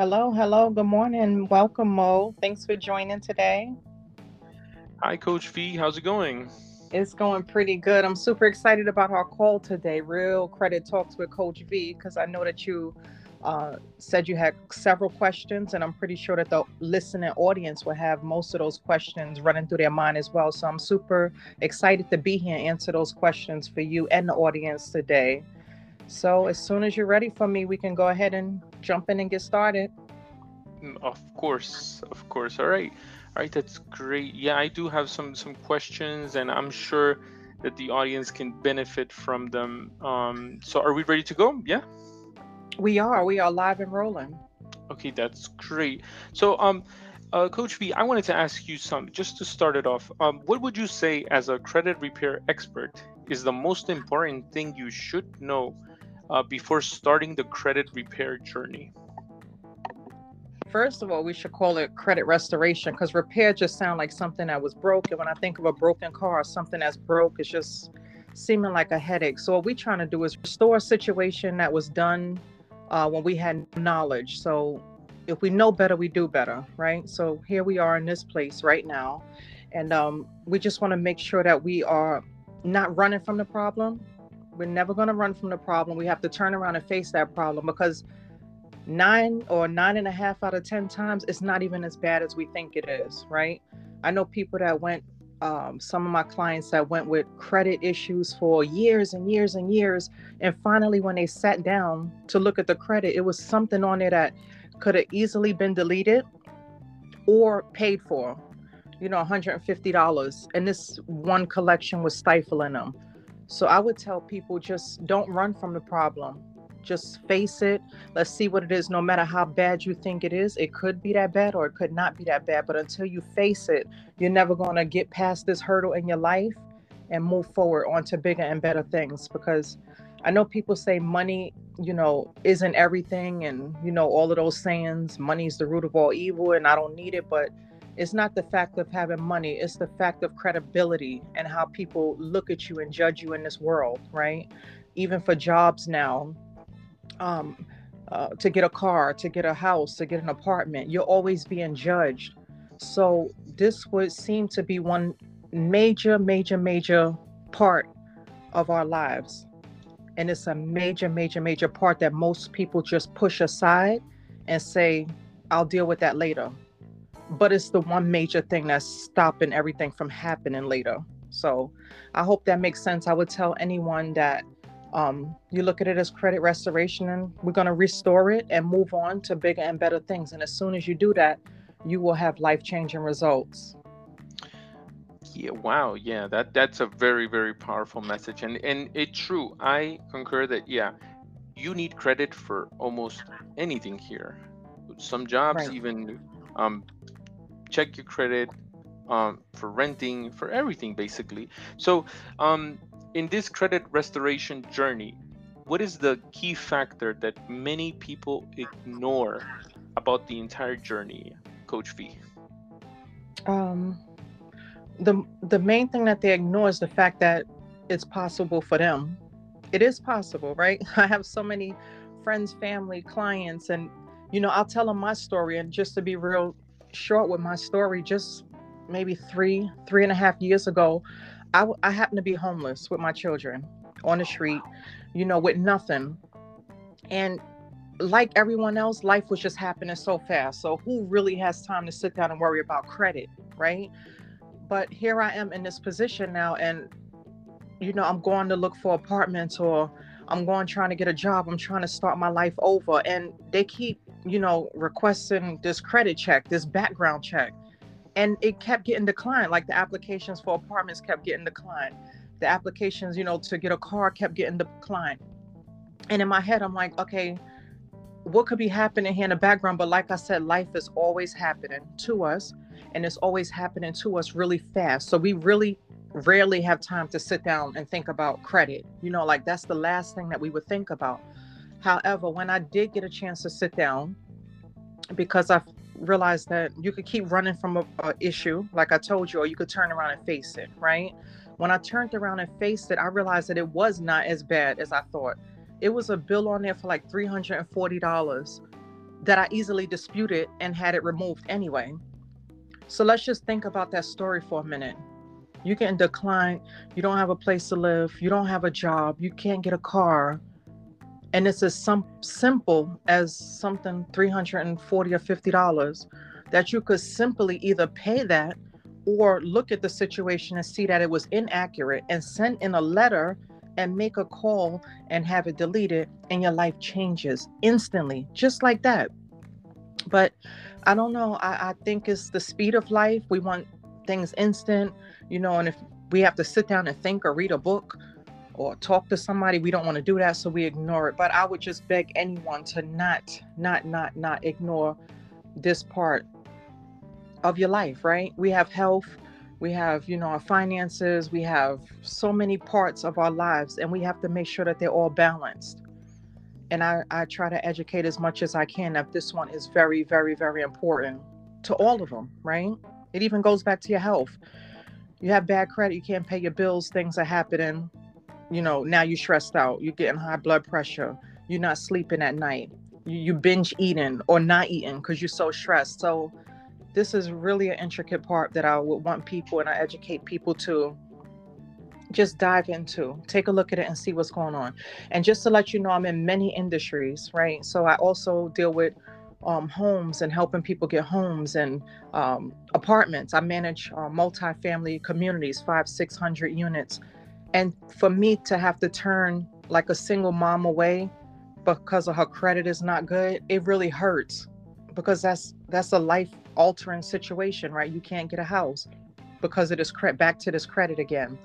Hello, hello, good morning. Welcome, Mo. Thanks for joining today. Hi, Coach V. How's it going? It's going pretty good. I'm super excited about our call today, Real Credit Talks with Coach V, because I know that you uh, said you had several questions, and I'm pretty sure that the listening audience will have most of those questions running through their mind as well. So I'm super excited to be here and answer those questions for you and the audience today. So as soon as you're ready for me, we can go ahead and jump in and get started. Mm, Of course, of course. All right, all right. That's great. Yeah, I do have some some questions, and I'm sure that the audience can benefit from them. Um, so, are we ready to go? Yeah. We are, we are live and rolling. Okay, that's great. So, um, uh, Coach V, I wanted to ask you some just to start it off. Um, what would you say, as a credit repair expert, is the most important thing you should know uh, before starting the credit repair journey? First of all, we should call it credit restoration because repair just sounds like something that was broken. When I think of a broken car, something that's broke, it's just seeming like a headache. So what we're trying to do is restore a situation that was done uh, when we had knowledge. So if we know better, we do better, right? So here we are in this place right now, and um, we just want to make sure that we are not running from the problem. We're never going to run from the problem. We have to turn around and face that problem because nine or nine and a half out of ten times it's not even as bad as we think it is right i know people that went um, some of my clients that went with credit issues for years and years and years and finally when they sat down to look at the credit it was something on there that could have easily been deleted or paid for you know $150 and this one collection was stifling them so i would tell people just don't run from the problem just face it. Let's see what it is. No matter how bad you think it is, it could be that bad or it could not be that bad. But until you face it, you're never going to get past this hurdle in your life and move forward onto bigger and better things. Because I know people say money, you know, isn't everything. And, you know, all of those sayings, money's the root of all evil and I don't need it. But it's not the fact of having money, it's the fact of credibility and how people look at you and judge you in this world, right? Even for jobs now, um, uh, to get a car, to get a house, to get an apartment. You're always being judged. So this would seem to be one major, major, major part of our lives. And it's a major, major, major part that most people just push aside and say, I'll deal with that later. But it's the one major thing that's stopping everything from happening later. So I hope that makes sense. I would tell anyone that um, you look at it as credit restoration and we're going to restore it and move on to bigger and better things and as soon as you do that you will have life-changing results Yeah, wow. Yeah, that that's a very very powerful message, and and it's true. I concur that yeah, you need credit for almost anything here. Some jobs right even um, check your credit um, for renting, for everything basically. So um, in this credit restoration journey, what is the key factor that many people ignore about the entire journey, Coach V? um, the the main thing that they ignore is the fact that it's possible for them it is possible right i have so many friends family clients and you know i'll tell them my story and just to be real short with my story just maybe three three and a half years ago I happened to be homeless with my children on the street, you know, with nothing. And like everyone else, life was just happening so fast. So who really has time to sit down and worry about credit, right? But here I am in this position now, and you know, I'm going to look for apartments or I'm going trying to get a job. I'm trying to start my life over. And they keep, you know, requesting this credit check, this background check. And it kept getting declined. Like the applications for apartments kept getting declined. The applications you know to get a car kept getting declined. And in my head i'm like okay what could be happening here in the background? But like i said life is always happening to us and it's always happening to us really fast. So we really rarely have time to sit down and think about credit. You know like that's the last thing that we would think about however when i did get a chance to sit down because I realized that you could keep running from a, a issue, like I told you, or you could turn around and face it, right? When I turned around and faced it, I realized that it was not as bad as I thought. It was a bill on there for like $340. that I easily disputed and had it removed anyway. So let's just think about that story for a minute. You get decline, you don't have a place to live, you don't have a job, you can't get a car. And it's as some simple as something 340 or 50 dollars that you could simply either pay that or look at the situation and see that it was inaccurate and send in a letter and make a call and have it deleted and your life changes instantly just like that. But i don't know I, I think it's the speed of life. We want things instant you know and if we have to sit down and think or read a book or talk to somebody we don't want to do that so we ignore it but i would just beg anyone to not not not not ignore this part of your life, right? We have health, we have, you know, our finances, we have so many parts of our lives, and we have to make sure that they're all balanced. And I, I try to educate as much as I can that this one is very, very, very important to all of them, right? It even goes back to your health. You have bad credit, you can't pay your bills, things are happening. You know, now you're stressed out, you're getting high blood pressure, you're not sleeping at night, you, you binge eating or not eating because you're so stressed. So, this is really an intricate part that I would want people and I educate people to just dive into, take a look at it and see what's going on. And just to let you know, I'm in many industries, right? So I also deal with um, homes and helping people get homes and um, apartments. I manage uh, multi-family communities, five, 600 units. And for me to have to turn like a single mom away because of her credit is not good, it really hurts because that's that's a life altering situation, right? You can't get a house because it is cre- back to this credit again.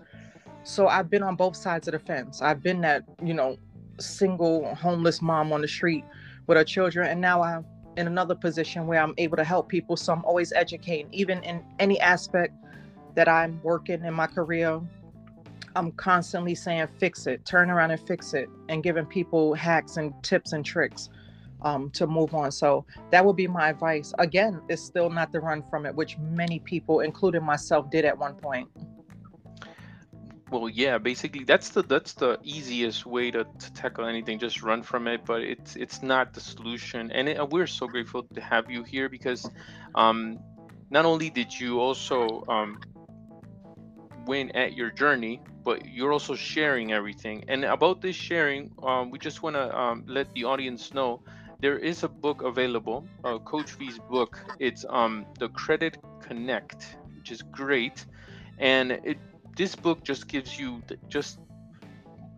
So I've been on both sides of the fence. I've been that, you know, single homeless mom on the street with her children. And now I'm in another position where I'm able to help people. So I'm always educating, even in any aspect that I'm working in my career. I'm constantly saying, fix it, turn around and fix it, and giving people hacks and tips and tricks um, to move on. So that would be my advice. Again, it's still not to run from it, which many people, including myself, did at one point. Well, yeah, basically that's the that's the easiest way to, to tackle anything. Just run from it, but it's it's not the solution. And it, we're so grateful to have you here because um, not only did you also um, win at your journey, but you're also sharing everything. And about this sharing, um, we just want to um, let the audience know there is a book available, uh, Coach V's book. It's um, the Credit Connect, which is great, and it this book just gives you just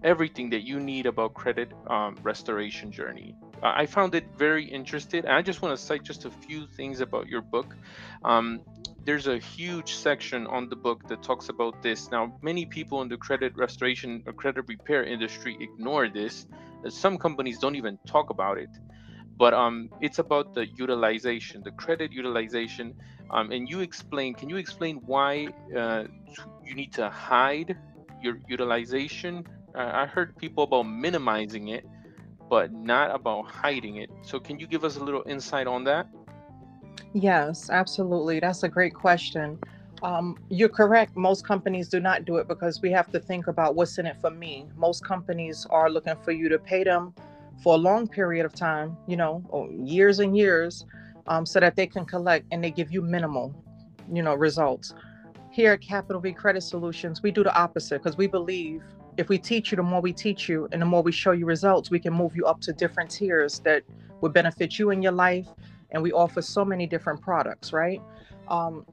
everything that you need about credit um, restoration journey. I found it very interesting. I just want to cite just a few things about your book. Um, there's a huge section on the book that talks about this. Now, many people in the credit restoration or credit repair industry ignore this. Some companies don't even talk about it but um, it's about the utilization, the credit utilization. Um, and you explain, can you explain why uh, you need to hide your utilization? Uh, I heard people about minimizing it, but not about hiding it. So can you give us a little insight on that? Yes, absolutely. That's a great question. Um, you're correct. Most companies do not do it because we have to think about what's in it for me. Most companies are looking for you to pay them for a long period of time, you know, years and years, um, so that they can collect and they give you minimal, you know, results. Here at Capital V Credit Solutions, we do the opposite because we believe if we teach you, the more we teach you and the more we show you results, we can move you up to different tiers that would benefit you in your life. And we offer so many different products, right? Um,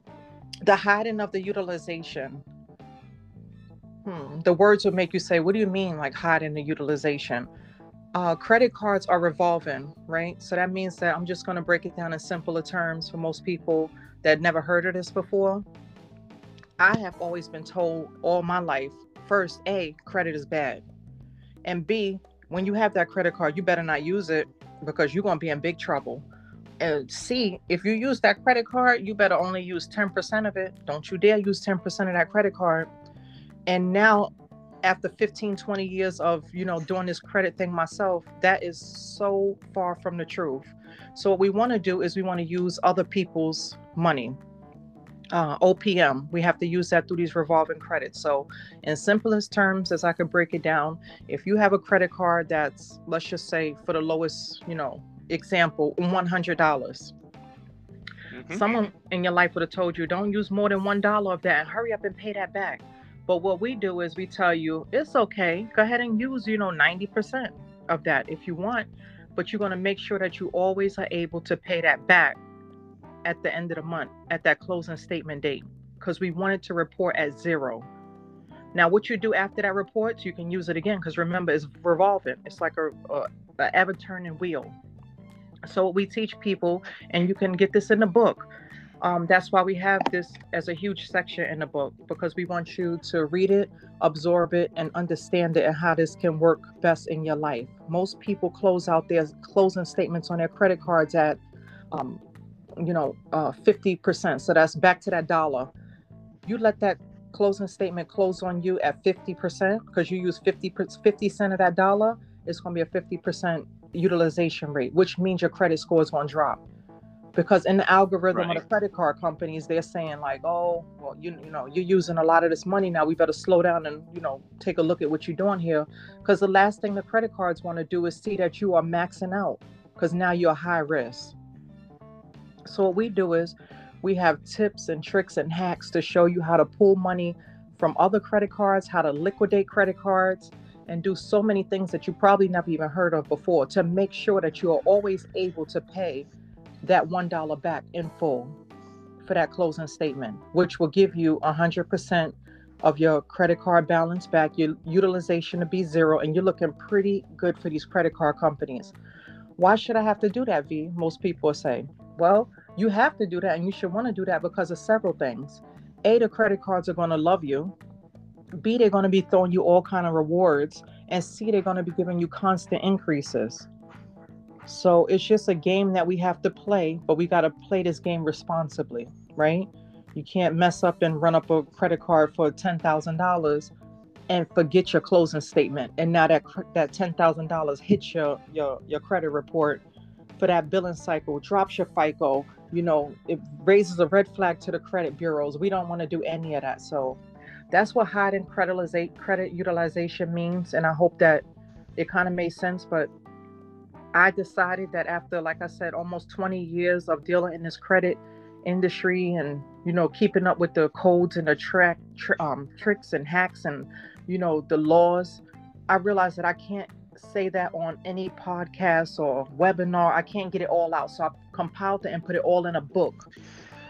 the hiding of the utilization. Hmm, the words would make you say, What do you mean, like hiding the utilization? uh, credit cards are revolving, right? So that means that I'm just going to break it down in simpler terms for most people that never heard of this before. I have always been told all my life first, A, credit is bad. And B, when you have that credit card, you better not use it because you're going to be in big trouble. And C, if you use that credit card, you better only use 10% of it. Don't you dare use 10% of that credit card. And now after 15 20 years of you know doing this credit thing myself that is so far from the truth so what we want to do is we want to use other people's money uh, opm we have to use that through these revolving credits so in simplest terms as i could break it down if you have a credit card that's let's just say for the lowest you know example, $100. mm-hmm. Someone in your life would have told you, don't use more than $1 of that and hurry up and pay that back. But what we do is we tell you, it's okay. Go ahead and use, you know, 90% of that if you want. But you're going to make sure that you always are able to pay that back at the end of the month, at that closing statement date, because we wanted to report at zero. Now, what you do after that report, you can use it again because remember, it's revolving. It's like a, a, a ever turning wheel. So we teach people, and you can get this in the book. Um, that's why we have this as a huge section in the book because we want you to read it, absorb it, and understand it and how this can work best in your life. Most people close out their closing statements on their credit cards at, um, you know, uh, 50%. So that's back to that dollar. You let that closing statement close on you at 50% because you use 50 50 cent of that dollar, it's going to be a 50% utilization rate, which means your credit score is going to drop. Because in the algorithm right. of the credit card companies, they're saying like, oh, well, you you know, you're using a lot of this money now. We better slow down and you know take a look at what you're doing here. Because the last thing the credit cards want to do is see that you are maxing out. Because now you're high risk. So what we do is we have tips and tricks and hacks to show you how to pull money from other credit cards, how to liquidate credit cards, and do so many things that you probably never even heard of before to make sure that you are always able to pay that $1 back in full for that closing statement, which will give you 100% of your credit card balance back, your utilization to be zero, and you're looking pretty good for these credit card companies. Why should I have to do that, V? Most people say. Well, you have to do that, and you should want to do that because of several things. A, the credit cards are going to love you. B, they're going to be throwing you all kind of rewards, and C, they're going to be giving you constant increases. So it's just a game that we have to play, but we got to play this game responsibly, right? You can't mess up and run up a credit card for ten thousand dollars and forget your closing statement, and now that that ten thousand dollars hits your your your credit report for that billing cycle, drops your FICO, you know, it raises a red flag to the credit bureaus. We don't want to do any of that. So that's what hiding credit, credit utilization means. And I hope that it kind of made sense. But I decided that after, like I said, almost 20 years of dealing in this credit industry and, you know, keeping up with the codes and the track, tr- um, tricks and hacks and, you know, the laws, I realized that I can't say that on any podcast or webinar. I can't get it all out. So I compiled it and put it all in a book.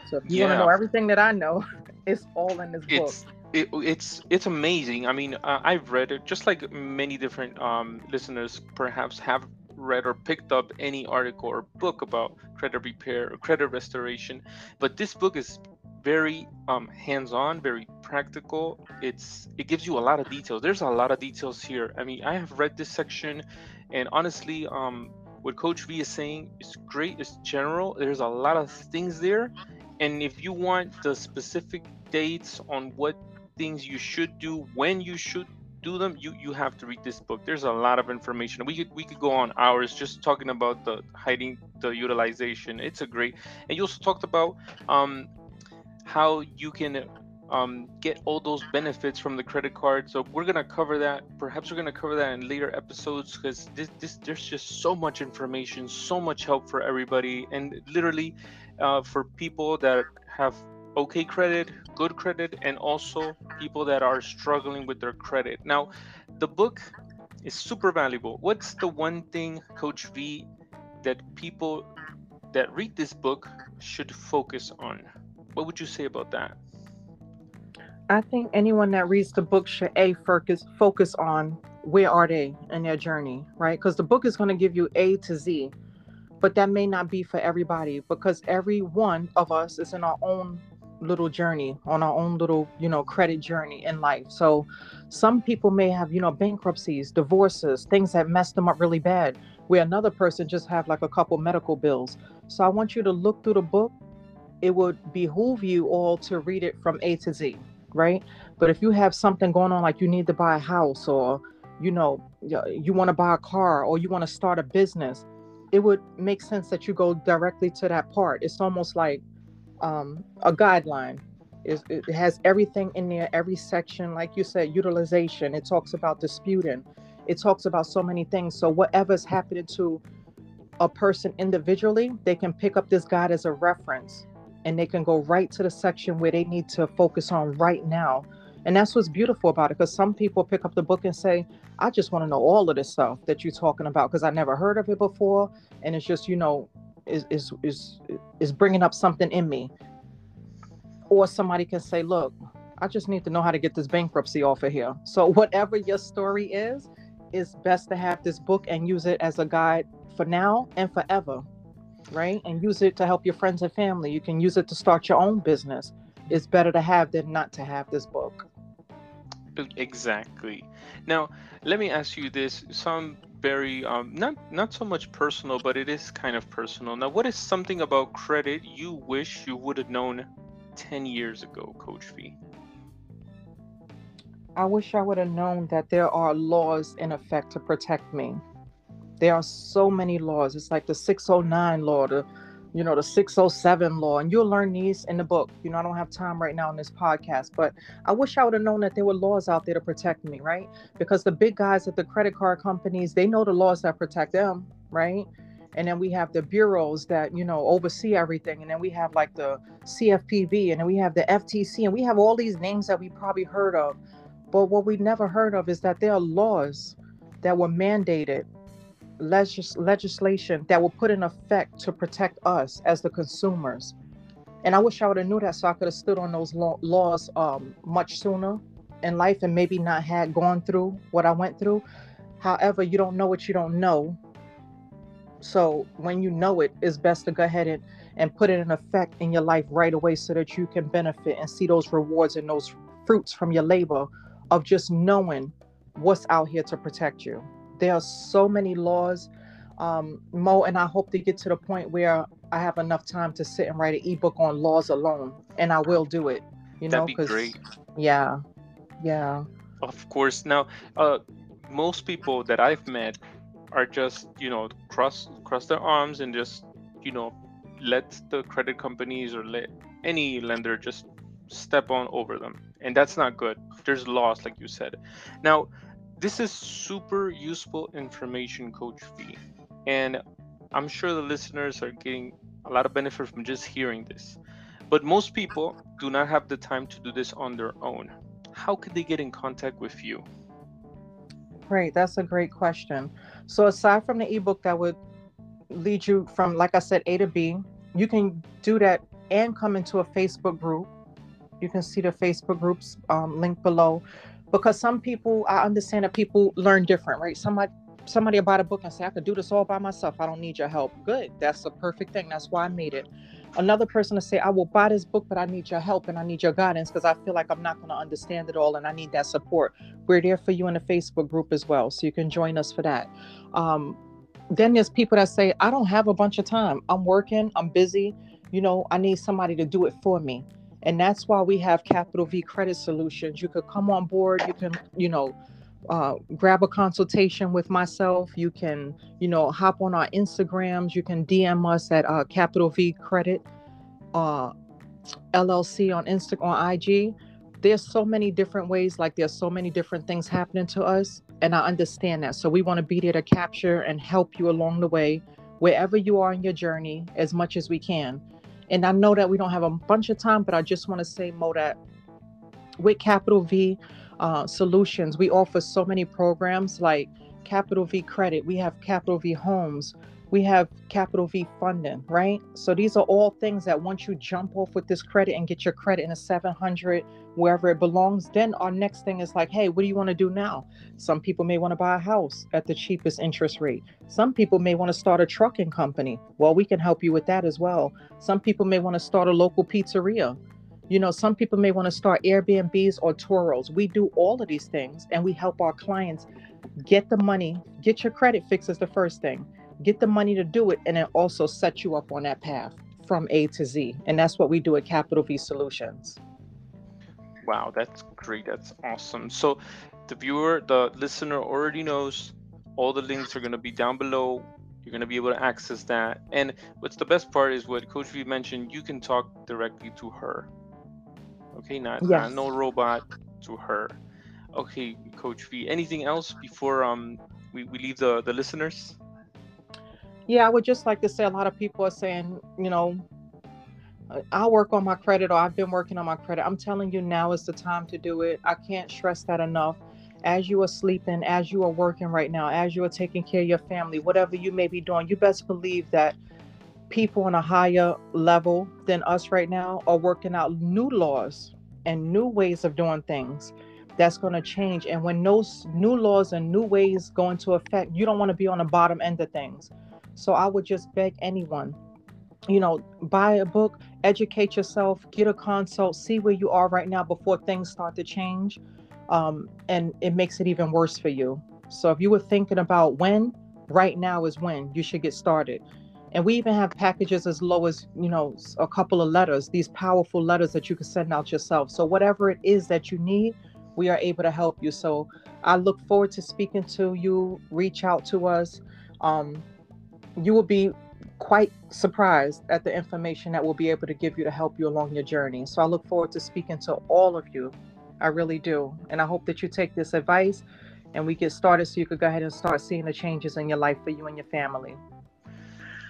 So if you yeah. want to know everything that I know, it's all in this it's, book. It, it's it's amazing. I mean, uh, I've read it just like many different um, listeners perhaps have read or picked up any article or book about credit repair or credit restoration, but this book is very um, hands-on, very practical. It's it gives you a lot of details. There's a lot of details here. I mean, I have read this section, and honestly, um, what Coach V is saying is great. It's general. There's a lot of things there, and if you want the specific dates on what things you should do, when you should do them, you you have to read this book. There's a lot of information. We could we could go on hours just talking about the hiding the utilization. It's a great, and you also talked about um how you can um, get all those benefits from the credit card. So we're gonna cover that. Perhaps we're gonna cover that in later episodes because this, this there's just so much information, so much help for everybody, and literally uh, for people that have okay credit, good credit, and also people that are struggling with their credit. Now, the book is super valuable. What's the one thing, Coach V, that people that read this book should focus on? What would you say about that? I think anyone that reads the book should a focus focus on where are they in their journey, right? Because the book is going to give you A to Z, but that may not be for everybody because every one of us is in our own little journey on our own little you know credit journey in life so some people may have you know bankruptcies divorces things that messed them up really bad where another person just have like a couple medical bills so i want you to look through the book it would behoove you all to read it from A to Z, right? But if you have something going on, like you need to buy a house or, you know, you want to buy a car or you want to start a business, it would make sense that you go directly to that part. It's almost like um, a guideline. It, it has everything in there, every section, like you said, utilization. It talks about disputing. It talks about so many things. So whatever's happening to a person individually, they can pick up this guide as a reference and they can go right to the section where they need to focus on right now. And that's what's beautiful about it because some people pick up the book and say, I just want to know all of this stuff that you're talking about because I never heard of it before. And it's just, you know, is, is, is, is bringing up something in me. Or somebody can say, look, I just need to know how to get this bankruptcy off of here. So, whatever your story is, it's best to have this book and use it as a guide for now and forever, right? And use it to help your friends and family. You can use it to start your own business. It's better to have than not to have this book. Exactly. Now, let me ask you this: some very um, not not so much personal, but it is kind of personal. Now, what is something about credit you wish you would have known ten years ago, Coach V? I wish I would have known that there are laws in effect to protect me. There are so many laws. It's like the 609 law, the you know, the 607 law, and you'll learn these in the book. You know, I don't have time right now in this podcast, but I wish I would have known that there were laws out there to protect me, right? Because the big guys at the credit card companies, they know the laws that protect them, right? And then we have the bureaus that, you know, oversee everything. And then we have like the CFPB, and then we have the FTC, and we have all these names that we probably heard of. But what we never heard of is that there are laws that were mandated legis- legislation that will put in effect to protect us as the consumers. And I wish I would have knew that so I could have stood on those law- laws um, much sooner in life and maybe not had gone through what I went through. However, you don't know what you don't know. So when you know it, it's best to go ahead and, and put it in effect in your life right away so that you can benefit and see those rewards and those fruits from your labor of just knowing what's out here to protect you there are so many laws, um, Mo, and I hope to get to the point where I have enough time to sit and write an ebook on laws alone, and I will do it. You know, because yeah, yeah. Of course. Now, uh, most people that I've met are just you know cross cross their arms and just you know let the credit companies or let any lender just step on over them and that's not good there's laws like you said now this is super useful information, Coach V. And I'm sure the listeners are getting a lot of benefit from just hearing this. But most people do not have the time to do this on their own. How could they get in contact with you? Great, that's a great question. So, aside from the ebook that would lead you from, like I said, A to B, you can do that and come into a Facebook group. You can see the Facebook groups um, link below because some people i understand that people learn different right? Somebody somebody about a book and say i could do this all by myself. I don't need your help. Good. That's the perfect thing. That's why i made it. Another person to say i will buy this book but i need your help and i need your guidance because i feel like i'm not going to understand it all and i need that support. We're there for you in the facebook group as well so you can join us for that. Um, then there's people that say i don't have a bunch of time. I'm working. I'm busy. You know i need somebody to do it for me and that's why we have capital v credit solutions. You could come on board you can you know uh, grab a consultation with myself. You can you know hop on our instagrams. You can dm us at uh, capital v credit uh, llc on insta on ig there's so many different ways like there's so many different things happening to us and i understand that. So we want to be there to capture and help you along the way wherever you are in your journey as much as we can and I know that we don't have a bunch of time, but I just want to say, Mo, that with Capital V uh, Solutions, we offer so many programs like Capital V Credit, we have Capital V Homes, we have Capital V Funding, right? So these are all things that once you jump off with this credit and get your credit in a 700 wherever it belongs, then our next thing is like, hey, what do you want to do now? Some people may want to buy a house at the cheapest interest rate. Some people may want to start a trucking company. Well, we can help you with that as well. Some people may want to start a local pizzeria. You know, some people may want to start Airbnbs or Turos. We do all of these things and we help our clients get the money, get your credit fixed the first thing. Get the money to do it and it also set you up on that path from A to Z. And that's what we do at Capital V Solutions. Wow, that's great. That's awesome. So the viewer, the listener already knows all the links are going to be down below. You're going to be able to access that. And what's the best part is what Coach V mentioned, you can talk directly to her. Okay, not, yes. not no robot to her. Okay, Coach V. Anything else before um we, we leave the, the listeners? Yeah, I would just like to say a lot of people are saying, you know, I'll work on my credit or I've been working on my credit. I'm telling you now is the time to do it. I can't stress that enough. As you are sleeping, as you are working right now, as you are taking care of your family, whatever you may be doing, you best believe that people on a higher level than us right now are working out new laws and new ways of doing things that's going to change. And when those new laws and new ways go into effect, you don't want to be on the bottom end of things. So I would just beg anyone, you know, buy a book, educate yourself, get a consult, see where you are right now before things start to change. Um, and it makes it even worse for you. So if you were thinking about when, right now is when you should get started. And we even have packages as low as, you know, a couple of letters, these powerful letters that you can send out yourself. So whatever it is that you need, we are able to help you. So I look forward to speaking to you. Reach out to us. Um, you will be quite surprised at the information that we'll be able to give you to help you along your journey. So I look forward to speaking to all of you. I really do. And I hope that you take this advice and we get started so you could go ahead and start seeing the changes in your life for you and your family.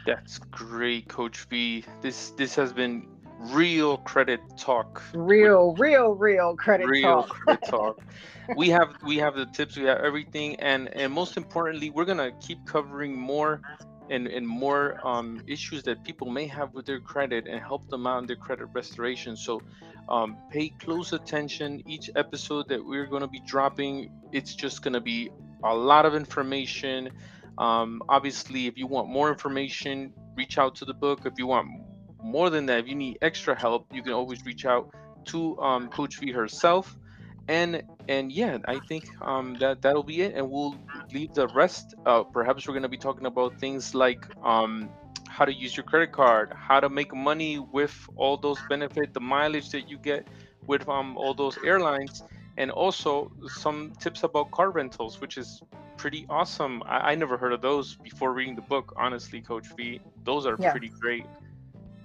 That's great, Coach V. This this has been real credit talk. Real, real, real credit real talk. credit talk. we have we have the tips, we have everything, and and most importantly, we're gonna keep covering more and and more um, issues that people may have with their credit and help them out in their credit restoration. So um, pay close attention. Each episode that we're gonna be dropping, it's just gonna be a lot of information. Um, obviously, if you want more information, reach out to the book. If you want more than that, if you need extra help, you can always reach out to um, Coach V herself. And and yeah, I think um, that that'll be it, and we'll leave the rest. Uh, perhaps we're gonna be talking about things like um, how to use your credit card, how to make money with all those benefits, the mileage that you get with um, all those airlines, and also some tips about car rentals, which is pretty awesome. I, I never heard of those before reading the book. Honestly, Coach V, those are yeah. pretty great.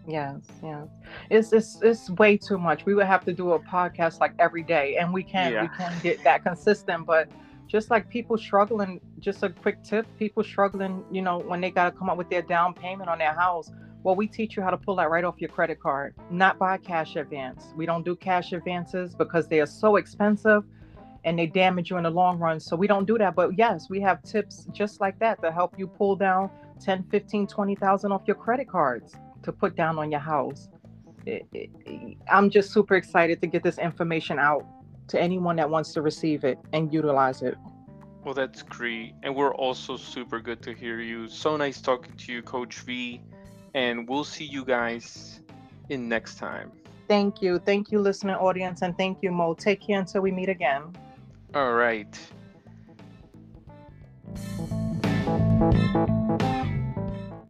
Yes, yes. It's it's it's way too much. We would have to do a podcast like every day, and we can yeah. we can't get that consistent. But just like people struggling, just a quick tip: people struggling, you know, when they got to come up with their down payment on their house. Well, we teach you how to pull that right off your credit card, not by cash advance. We don't do cash advances because they are so expensive and they damage you in the long run. So we don't do that. But yes, we have tips just like that to help you pull down 10, 15, 20,000 off your credit cards to put down on your house. It, it, I'm just super excited to get this information out to anyone that wants to receive it and utilize it. Well, that's great. And we're also super good to hear you. So nice talking to you, Coach V. And we'll see you guys in next time. Thank you. Thank you, listening audience. And thank you, Mo. Take care until we meet again. All right.